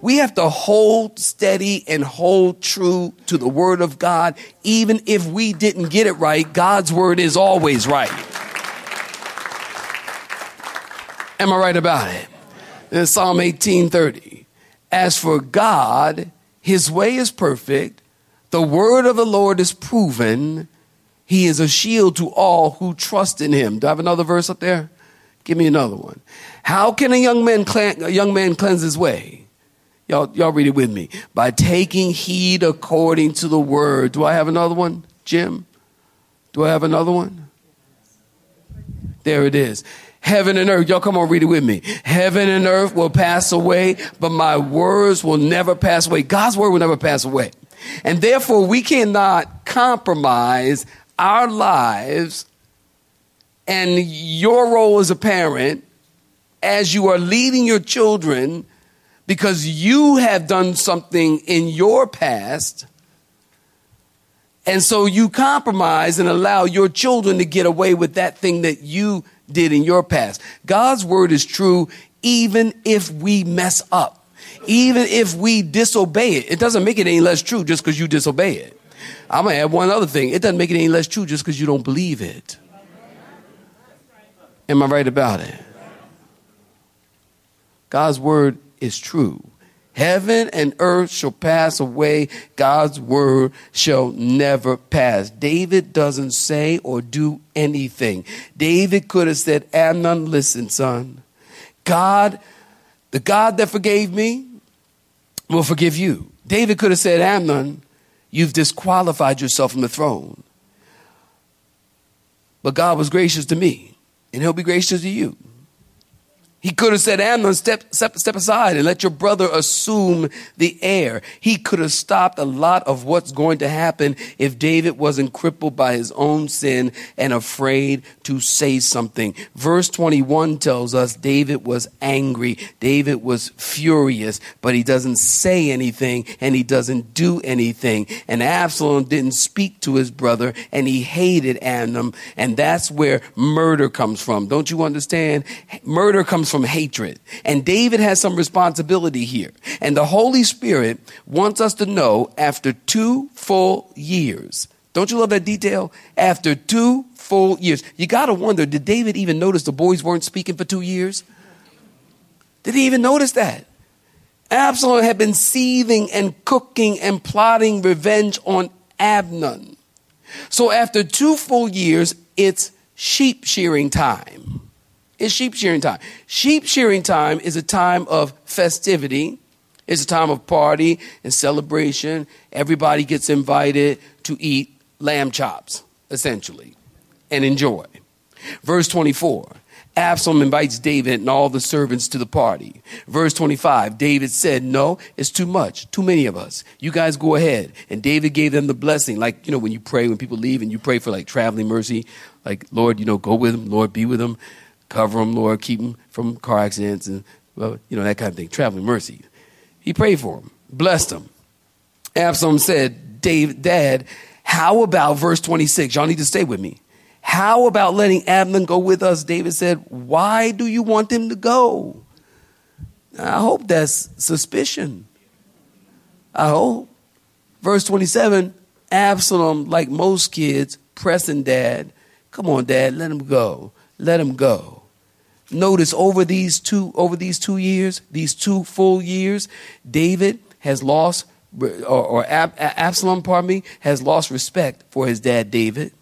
We have to hold steady and hold true to the Word of God. Even if we didn't get it right, God's Word is always right. Am I right about it? In Psalm 18:30, as for God, his way is perfect, the word of the Lord is proven, he is a shield to all who trust in him. Do I have another verse up there? Give me another one. How can a young man, a young man cleanse his way? Y'all, y'all read it with me. By taking heed according to the word. Do I have another one, Jim? Do I have another one? There it is. Heaven and earth, y'all come on, read it with me. Heaven and earth will pass away, but my words will never pass away. God's word will never pass away. And therefore, we cannot compromise our lives and your role as a parent as you are leading your children because you have done something in your past. And so you compromise and allow your children to get away with that thing that you did in your past. God's word is true even if we mess up, even if we disobey it. It doesn't make it any less true just because you disobey it. I'm going to add one other thing. It doesn't make it any less true just because you don't believe it. Am I right about it? God's word is true. Heaven and earth shall pass away. God's word shall never pass. David doesn't say or do anything. David could have said, Amnon, listen, son. God, the God that forgave me, will forgive you. David could have said, Amnon, you've disqualified yourself from the throne. But God was gracious to me, and he'll be gracious to you. He could have said, Amnon, step, step, step aside and let your brother assume the heir. He could have stopped a lot of what's going to happen if David wasn't crippled by his own sin and afraid to say something. Verse 21 tells us David was angry. David was furious, but he doesn't say anything and he doesn't do anything. And Absalom didn't speak to his brother and he hated Amnon. And that's where murder comes from. Don't you understand? Murder comes from hatred. And David has some responsibility here. And the Holy Spirit wants us to know after two full years. Don't you love that detail? After two full years. You got to wonder did David even notice the boys weren't speaking for two years? Did he even notice that? Absalom had been seething and cooking and plotting revenge on Amnon. So after two full years, it's sheep shearing time. It's sheep shearing time. Sheep shearing time is a time of festivity. It's a time of party and celebration. Everybody gets invited to eat lamb chops, essentially, and enjoy. Verse 24 Absalom invites David and all the servants to the party. Verse 25 David said, No, it's too much, too many of us. You guys go ahead. And David gave them the blessing. Like, you know, when you pray, when people leave and you pray for like traveling mercy, like, Lord, you know, go with them, Lord, be with them. Cover them, Lord. Keep them from car accidents and, well, you know, that kind of thing. Traveling mercy. He prayed for them, blessed them. Absalom said, Dave, Dad, how about verse 26? Y'all need to stay with me. How about letting Amnon go with us? David said, Why do you want him to go? I hope that's suspicion. I hope. Verse 27 Absalom, like most kids, pressing dad, Come on, dad, let him go. Let him go. Notice over these two over these two years, these two full years, David has lost or, or Ab- Absalom, pardon me, has lost respect for his dad David.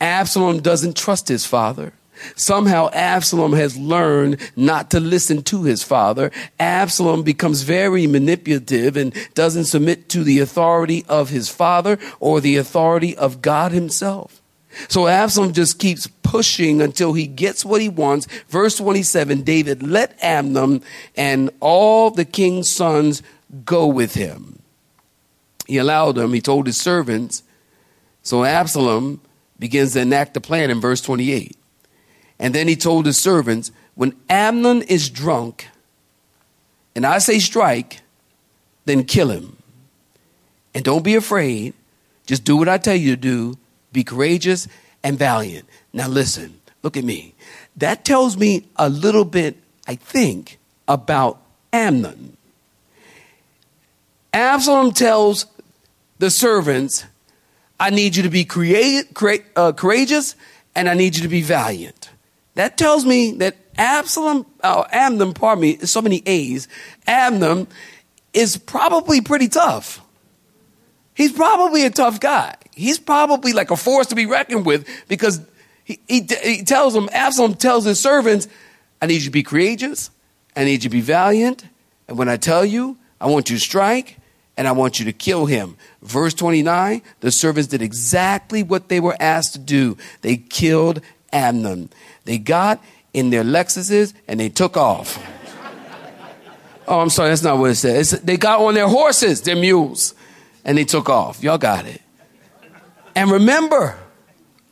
Absalom doesn't trust his father. Somehow Absalom has learned not to listen to his father. Absalom becomes very manipulative and doesn't submit to the authority of his father or the authority of God himself. So Absalom just keeps pushing until he gets what he wants. Verse 27 David let Amnon and all the king's sons go with him. He allowed them, he told his servants. So Absalom begins to enact the plan in verse 28. And then he told his servants, When Amnon is drunk, and I say strike, then kill him. And don't be afraid. Just do what I tell you to do. Be courageous and valiant. Now, listen, look at me. That tells me a little bit, I think, about Amnon. Absalom tells the servants, I need you to be create, create, uh, courageous and I need you to be valiant. That tells me that Absalom, uh, Amnon, pardon me, so many A's, Amnon is probably pretty tough. He's probably a tough guy. He's probably like a force to be reckoned with because he, he, he tells him, Absalom tells his servants, I need you to be courageous, I need you to be valiant, and when I tell you, I want you to strike, and I want you to kill him. Verse 29, the servants did exactly what they were asked to do. They killed Amnon. They got in their Lexuses and they took off. oh, I'm sorry, that's not what it says. It's, they got on their horses, their mules, and they took off. Y'all got it. And remember,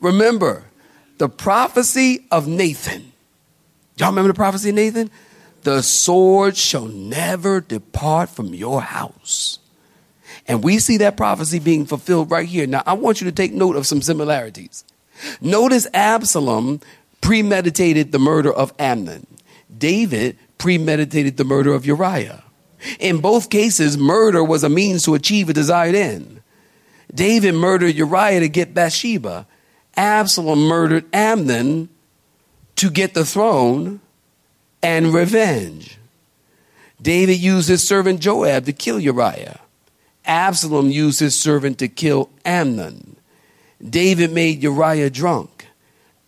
remember the prophecy of Nathan. Y'all remember the prophecy of Nathan? The sword shall never depart from your house. And we see that prophecy being fulfilled right here. Now, I want you to take note of some similarities. Notice Absalom premeditated the murder of Amnon. David premeditated the murder of Uriah. In both cases, murder was a means to achieve a desired end. David murdered Uriah to get Bathsheba. Absalom murdered Amnon to get the throne and revenge. David used his servant Joab to kill Uriah. Absalom used his servant to kill Amnon. David made Uriah drunk.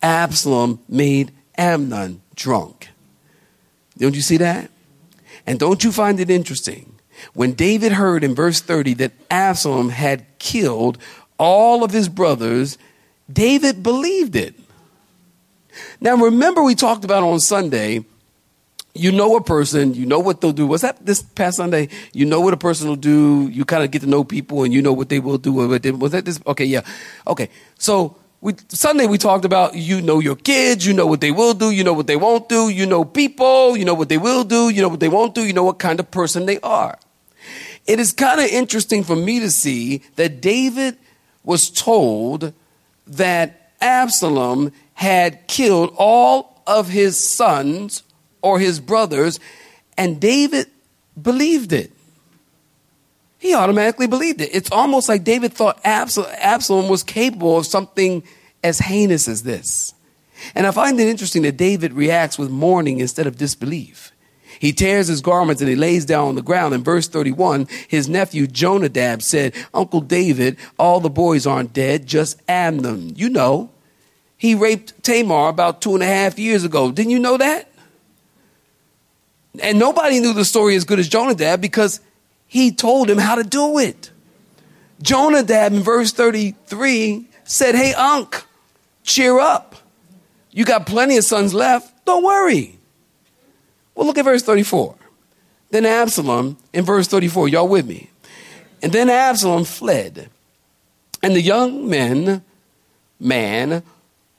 Absalom made Amnon drunk. Don't you see that? And don't you find it interesting? When David heard in verse 30 that Absalom had killed all of his brothers, David believed it. Now, remember, we talked about on Sunday you know a person, you know what they'll do. Was that this past Sunday? You know what a person will do. You kind of get to know people, and you know what they will do. Was that this? Okay, yeah. Okay, so we, Sunday we talked about you know your kids, you know what they will do, you know what they won't do, you know people, you know what they will do, you know what they won't do, you know what kind of person they are. It is kind of interesting for me to see that David was told that Absalom had killed all of his sons or his brothers, and David believed it. He automatically believed it. It's almost like David thought Absalom was capable of something as heinous as this. And I find it interesting that David reacts with mourning instead of disbelief. He tears his garments and he lays down on the ground. In verse 31, his nephew Jonadab said, Uncle David, all the boys aren't dead, just Amnon. You know, he raped Tamar about two and a half years ago. Didn't you know that? And nobody knew the story as good as Jonadab because he told him how to do it. Jonadab in verse 33 said, Hey, Unc, cheer up. You got plenty of sons left. Don't worry. Well, look at verse 34. Then Absalom, in verse 34, y'all with me? And then Absalom fled. And the young men, man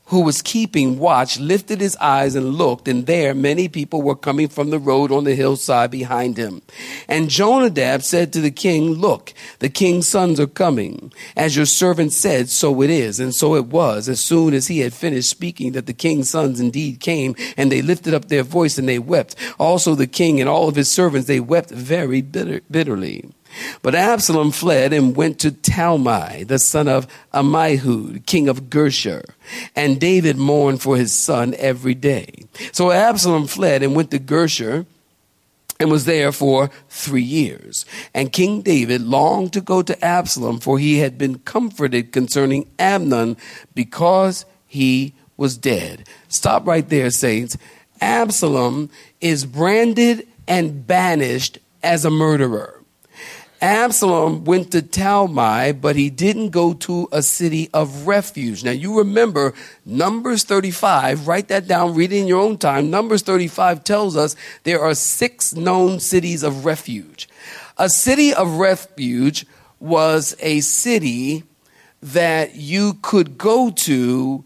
who was keeping watch lifted his eyes and looked, and there many people were coming from the road on the hillside behind him. And Jonadab said to the king, Look, the king's sons are coming. As your servant said, so it is. And so it was, as soon as he had finished speaking, that the king's sons indeed came, and they lifted up their voice and they wept. Also the king and all of his servants, they wept very bitter, bitterly. But Absalom fled and went to Talmai, the son of Ammihud, king of Geshur. And David mourned for his son every day. So Absalom fled and went to Geshur. and was there for three years. And King David longed to go to Absalom, for he had been comforted concerning Amnon because he was dead. Stop right there, saints. Absalom is branded and banished as a murderer. Absalom went to Talmai, but he didn't go to a city of refuge. Now you remember Numbers 35, write that down, read it in your own time. Numbers 35 tells us there are six known cities of refuge. A city of refuge was a city that you could go to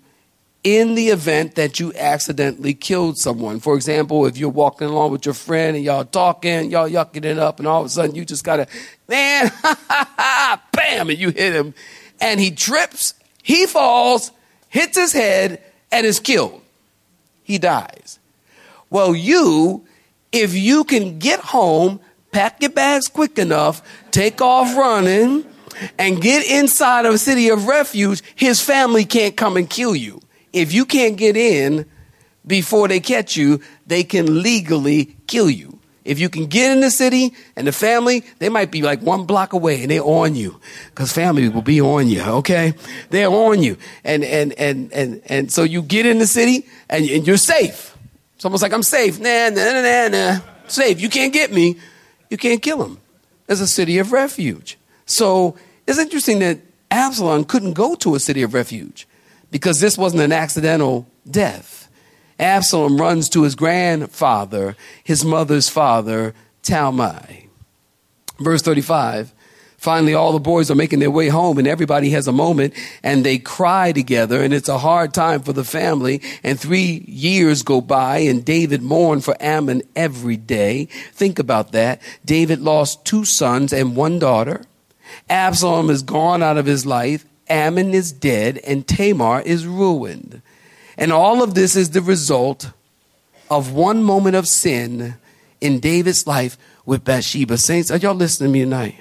in the event that you accidentally killed someone. For example, if you're walking along with your friend and y'all talking, y'all yucking it up, and all of a sudden you just gotta, man, bam, and you hit him, and he trips, he falls, hits his head, and is killed. He dies. Well, you, if you can get home, pack your bags quick enough, take off running, and get inside of a city of refuge, his family can't come and kill you if you can't get in before they catch you, they can legally kill you. If you can get in the city and the family, they might be like one block away and they're on you. Cause family will be on you, okay? They're on you. And, and, and, and, and so you get in the city and, and you're safe. It's almost like I'm safe. Nah, nah, nah, nah, nah. Safe. You can't get me. You can't kill him. There's a city of refuge. So it's interesting that Absalom couldn't go to a city of refuge because this wasn't an accidental death. Absalom runs to his grandfather, his mother's father, Talmai. Verse 35 Finally, all the boys are making their way home, and everybody has a moment, and they cry together, and it's a hard time for the family. And three years go by, and David mourned for Amnon every day. Think about that. David lost two sons and one daughter. Absalom is gone out of his life. Amnon is dead and Tamar is ruined. And all of this is the result of one moment of sin in David's life with Bathsheba. Saints, are y'all listening to me tonight?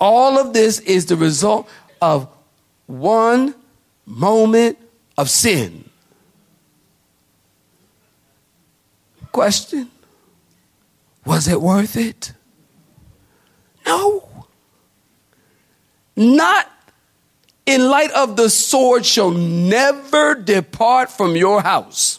All of this is the result of one moment of sin. Question Was it worth it? No. Not in light of the sword shall never depart from your house.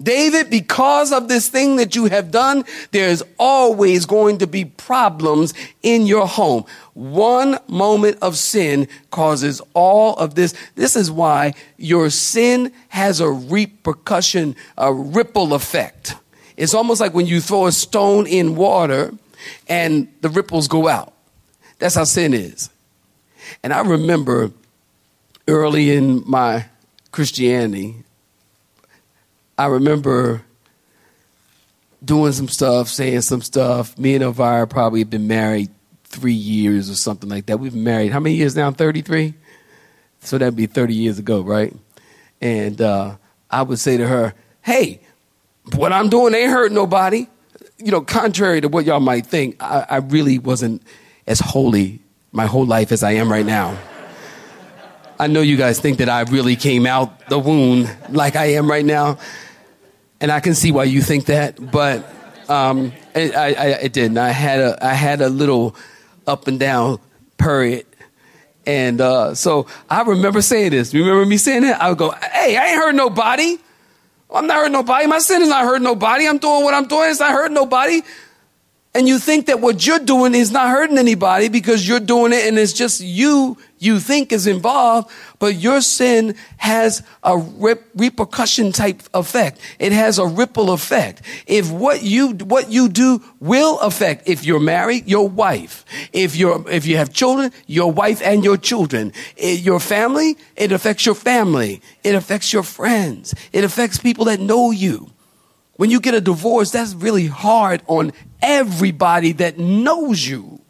David, because of this thing that you have done, there's always going to be problems in your home. One moment of sin causes all of this. This is why your sin has a repercussion, a ripple effect. It's almost like when you throw a stone in water and the ripples go out. That's how sin is. And I remember early in my Christianity, I remember doing some stuff, saying some stuff. Me and Elvira probably been married three years or something like that. We've been married how many years now? 33? So that'd be 30 years ago, right? And uh, I would say to her, hey, what I'm doing ain't hurt nobody. You know, contrary to what y'all might think, I, I really wasn't as holy my whole life as I am right now. I know you guys think that I really came out the wound like I am right now, and I can see why you think that, but um, it, I, I, it didn't. I had a I had a little up and down period, and uh, so I remember saying this. Remember me saying that? I would go, "Hey, I ain't hurt nobody. I'm not hurting nobody. My sin is not hurting nobody. I'm doing what I'm doing. It's not hurting nobody." And you think that what you're doing is not hurting anybody because you're doing it and it's just you you think is involved, but your sin has a rep- repercussion type effect. It has a ripple effect. If what you what you do will affect if you're married, your wife. If you're if you have children, your wife and your children. It, your family, it affects your family. It affects your friends. It affects people that know you. When you get a divorce, that's really hard on everybody that knows you.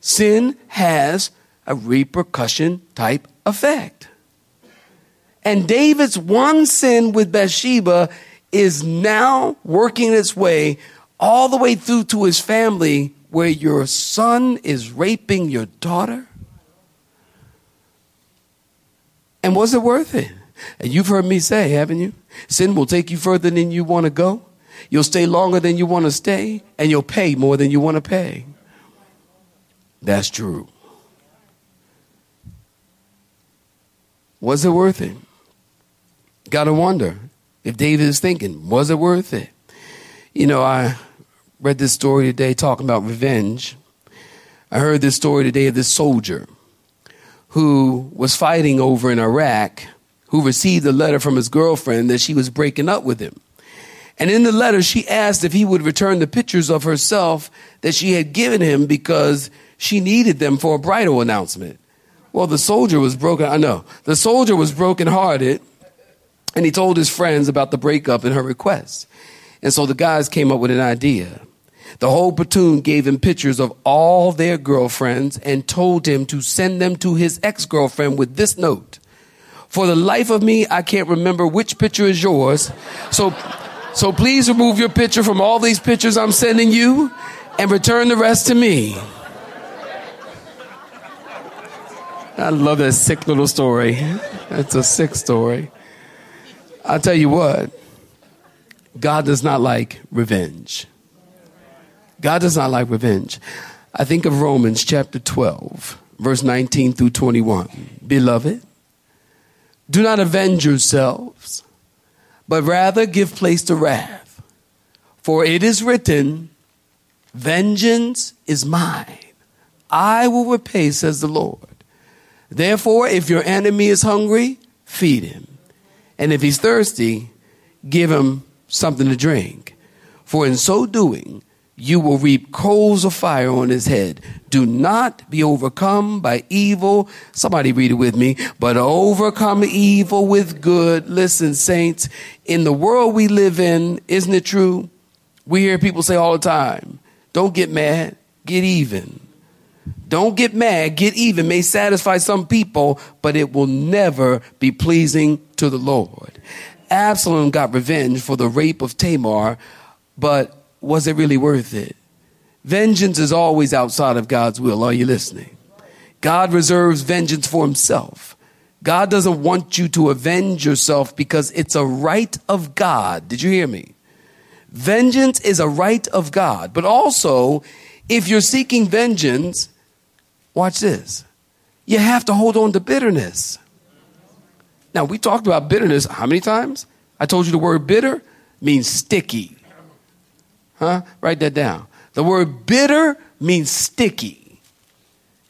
Sin has a repercussion type effect. And David's one sin with Bathsheba is now working its way all the way through to his family where your son is raping your daughter. And was it worth it? And you've heard me say, haven't you? Sin will take you further than you want to go. You'll stay longer than you want to stay, and you'll pay more than you want to pay. That's true. Was it worth it? Gotta wonder if David is thinking, was it worth it? You know, I read this story today talking about revenge. I heard this story today of this soldier who was fighting over in Iraq who received a letter from his girlfriend that she was breaking up with him. And in the letter, she asked if he would return the pictures of herself that she had given him because she needed them for a bridal announcement. Well, the soldier was broken. I know. The soldier was brokenhearted and he told his friends about the breakup and her request. And so the guys came up with an idea. The whole platoon gave him pictures of all their girlfriends and told him to send them to his ex girlfriend with this note For the life of me, I can't remember which picture is yours. So, so please remove your picture from all these pictures I'm sending you and return the rest to me. I love that sick little story. That's a sick story. I'll tell you what, God does not like revenge. God does not like revenge. I think of Romans chapter 12, verse 19 through 21. Beloved, do not avenge yourselves, but rather give place to wrath. For it is written, Vengeance is mine. I will repay, says the Lord. Therefore, if your enemy is hungry, feed him. And if he's thirsty, give him something to drink. For in so doing, you will reap coals of fire on his head. Do not be overcome by evil. Somebody read it with me. But overcome evil with good. Listen, saints, in the world we live in, isn't it true? We hear people say all the time, don't get mad, get even. Don't get mad, get even may satisfy some people, but it will never be pleasing to the Lord. Absalom got revenge for the rape of Tamar, but was it really worth it? Vengeance is always outside of God's will. Are you listening? God reserves vengeance for himself. God doesn't want you to avenge yourself because it's a right of God. Did you hear me? Vengeance is a right of God. But also, if you're seeking vengeance, watch this. You have to hold on to bitterness. Now, we talked about bitterness how many times? I told you the word bitter means sticky. Huh? Write that down. The word bitter means sticky.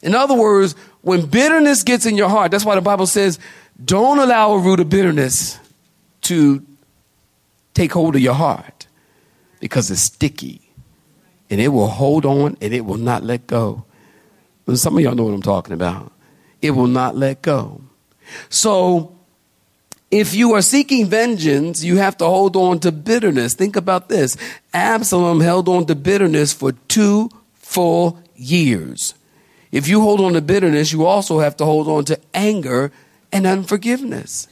In other words, when bitterness gets in your heart, that's why the Bible says, don't allow a root of bitterness to take hold of your heart because it's sticky and it will hold on and it will not let go. Some of y'all know what I'm talking about. It will not let go. So, if you are seeking vengeance, you have to hold on to bitterness. Think about this. Absalom held on to bitterness for two full years. If you hold on to bitterness, you also have to hold on to anger and unforgiveness.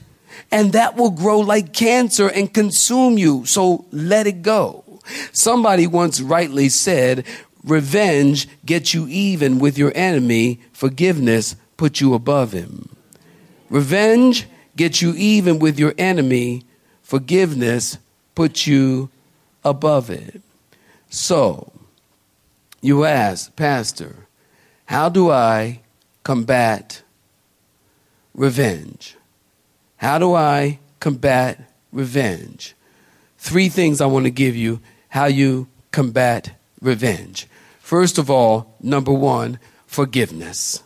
And that will grow like cancer and consume you. So let it go. Somebody once rightly said, revenge gets you even with your enemy, forgiveness puts you above him. Revenge get you even with your enemy, forgiveness puts you above it. So, you ask, Pastor, how do I combat revenge? How do I combat revenge? Three things I want to give you how you combat revenge. First of all, number one, forgiveness.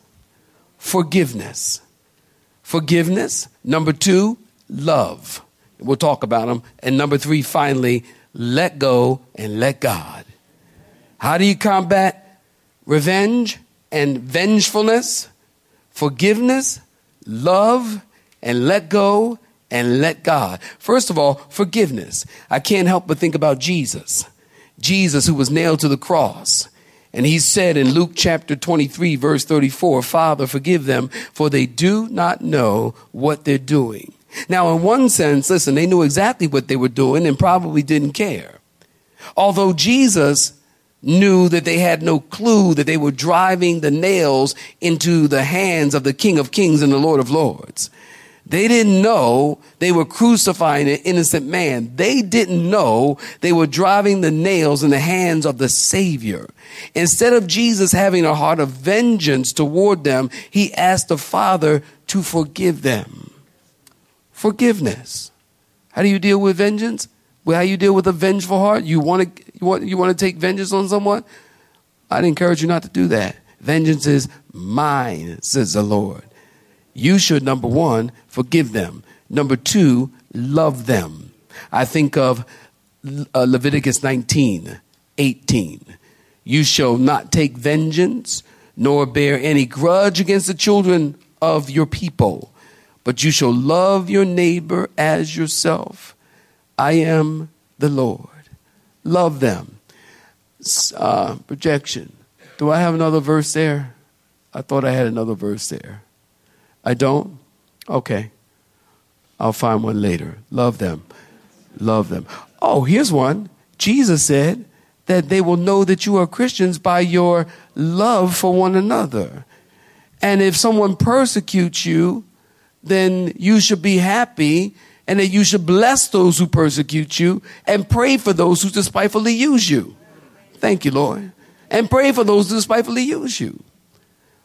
Forgiveness. Forgiveness. Number two, love. We'll talk about them. And number three, finally, let go and let God. How do you combat revenge and vengefulness? Forgiveness, love, and let go and let God. First of all, forgiveness. I can't help but think about Jesus. Jesus, who was nailed to the cross. And he said in Luke chapter 23, verse 34, Father, forgive them, for they do not know what they're doing. Now, in one sense, listen, they knew exactly what they were doing and probably didn't care. Although Jesus knew that they had no clue that they were driving the nails into the hands of the King of Kings and the Lord of Lords. They didn't know they were crucifying an innocent man. They didn't know they were driving the nails in the hands of the Savior. Instead of Jesus having a heart of vengeance toward them, he asked the Father to forgive them. Forgiveness. How do you deal with vengeance? Well, how you deal with a vengeful heart? You want to you want you want to take vengeance on someone? I'd encourage you not to do that. Vengeance is mine, says the Lord. You should, number one, forgive them. Number two, love them. I think of uh, Leviticus 19, 18. You shall not take vengeance, nor bear any grudge against the children of your people, but you shall love your neighbor as yourself. I am the Lord. Love them. Uh, projection. Do I have another verse there? I thought I had another verse there. I don't? Okay. I'll find one later. Love them. Love them. Oh, here's one. Jesus said that they will know that you are Christians by your love for one another. And if someone persecutes you, then you should be happy and that you should bless those who persecute you and pray for those who despitefully use you. Thank you, Lord. And pray for those who despitefully use you.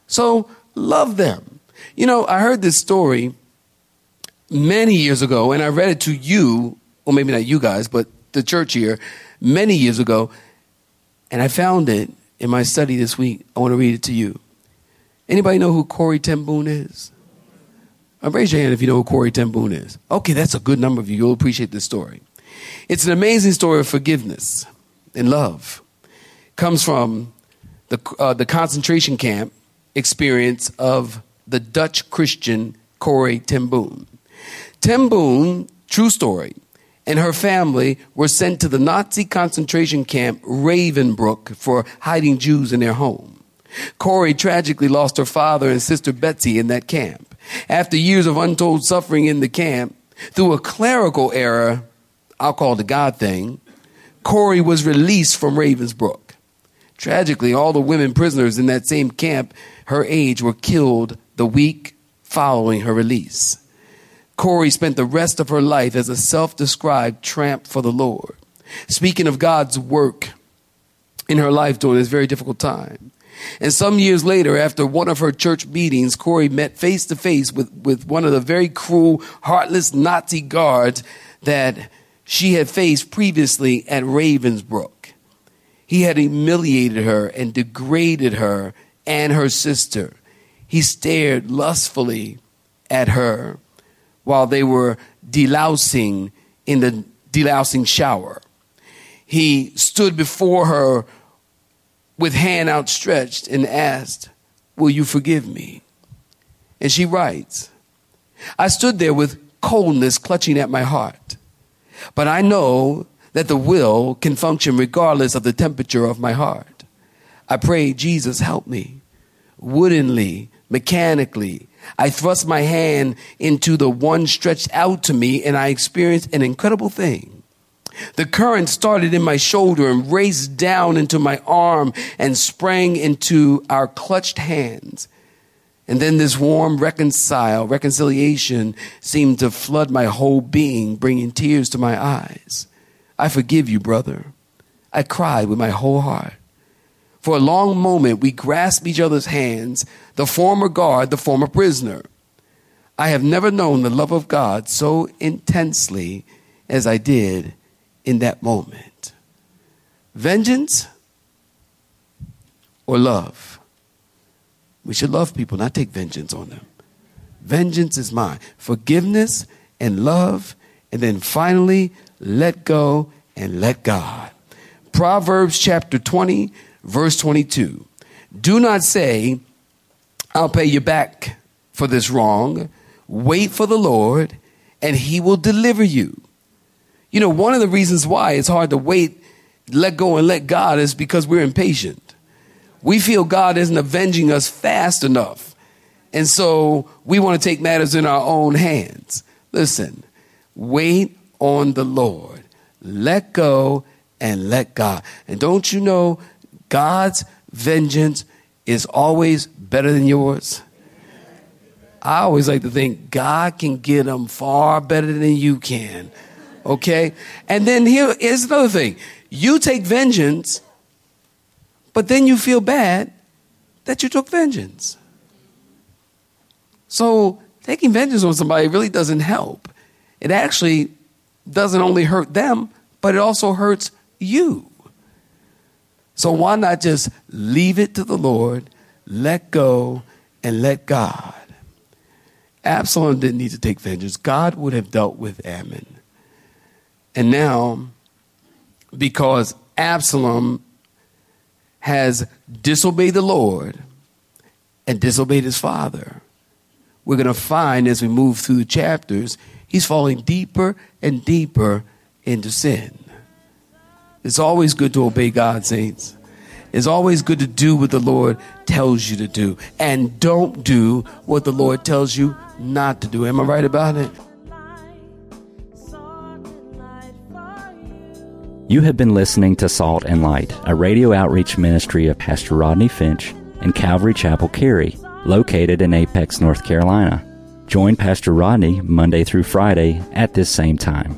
So love them. You know, I heard this story many years ago, and I read it to you, or maybe not you guys, but the church here, many years ago, and I found it in my study this week. I want to read it to you. Anybody know who Corrie ten Boom is? Uh, raise your hand if you know who Corrie ten is. Okay, that's a good number of you. You'll appreciate this story. It's an amazing story of forgiveness and love. Comes from the, uh, the concentration camp experience of the Dutch Christian Corrie ten Boom. ten Boom, true story, and her family were sent to the Nazi concentration camp Ravensbrück for hiding Jews in their home. Corrie tragically lost her father and sister Betsy in that camp. After years of untold suffering in the camp, through a clerical error, I'll call a God thing, Corrie was released from Ravensbrück. Tragically, all the women prisoners in that same camp her age were killed the week following her release. Corrie spent the rest of her life as a self described tramp for the Lord, speaking of God's work in her life during this very difficult time. And some years later, after one of her church meetings, Corrie met face to face with, with one of the very cruel, heartless Nazi guards that she had faced previously at Ravensbrück. He had humiliated her and degraded her and her sister. He stared lustfully at her while they were delousing in the delousing shower. He stood before her with hand outstretched and asked, Will you forgive me? And she writes, I stood there with coldness clutching at my heart, but I know that the will can function regardless of the temperature of my heart. I pray, Jesus, help me. Woodenly, mechanically, I thrust my hand into the one stretched out to me, and I experienced an incredible thing. The current started in my shoulder and raced down into my arm and sprang into our clutched hands. And then this warm reconcile, reconciliation seemed to flood my whole being, bringing tears to my eyes. I forgive you, brother. I cried with my whole heart. For a long moment, we grasped each other's hands, the former guard, the former prisoner. I have never known the love of God so intensely as I did in that moment. Vengeance or love? We should love people, not take vengeance on them. Vengeance is mine. Forgiveness and love, and then finally, let go and let God. Proverbs chapter 20, verse 22. Do not say, I'll pay you back for this wrong. Wait for the Lord, and he will deliver you. You know, one of the reasons why it's hard to wait, let go, and let God is because we're impatient. We feel God isn't avenging us fast enough. And so we want to take matters in our own hands. Listen, wait on the Lord. Let go and let God. And don't you know God's vengeance is always better than yours? I always like to think God can get them far better than you can. Okay? And then here is another thing. You take vengeance, but then you feel bad that you took vengeance. So taking vengeance on somebody really doesn't help. It actually doesn't only hurt them, but it also hurts you. So why not just leave it to the Lord, let go, and let God? Absalom didn't need to take vengeance. God would have dealt with Amnon. And now, because Absalom has disobeyed the Lord and disobeyed his father, we're going to find as we move through the chapters, he's falling deeper and deeper into sin. It's always good to obey God, saints. It's always good to do what the Lord tells you to do. And don't do what the Lord tells you not to do. Am I right about it? You have been listening to Salt and Light, a radio outreach ministry of Pastor Rodney Finch and Calvary Chapel Cary, located in Apex, North Carolina. Join Pastor Rodney Monday through Friday at this same time.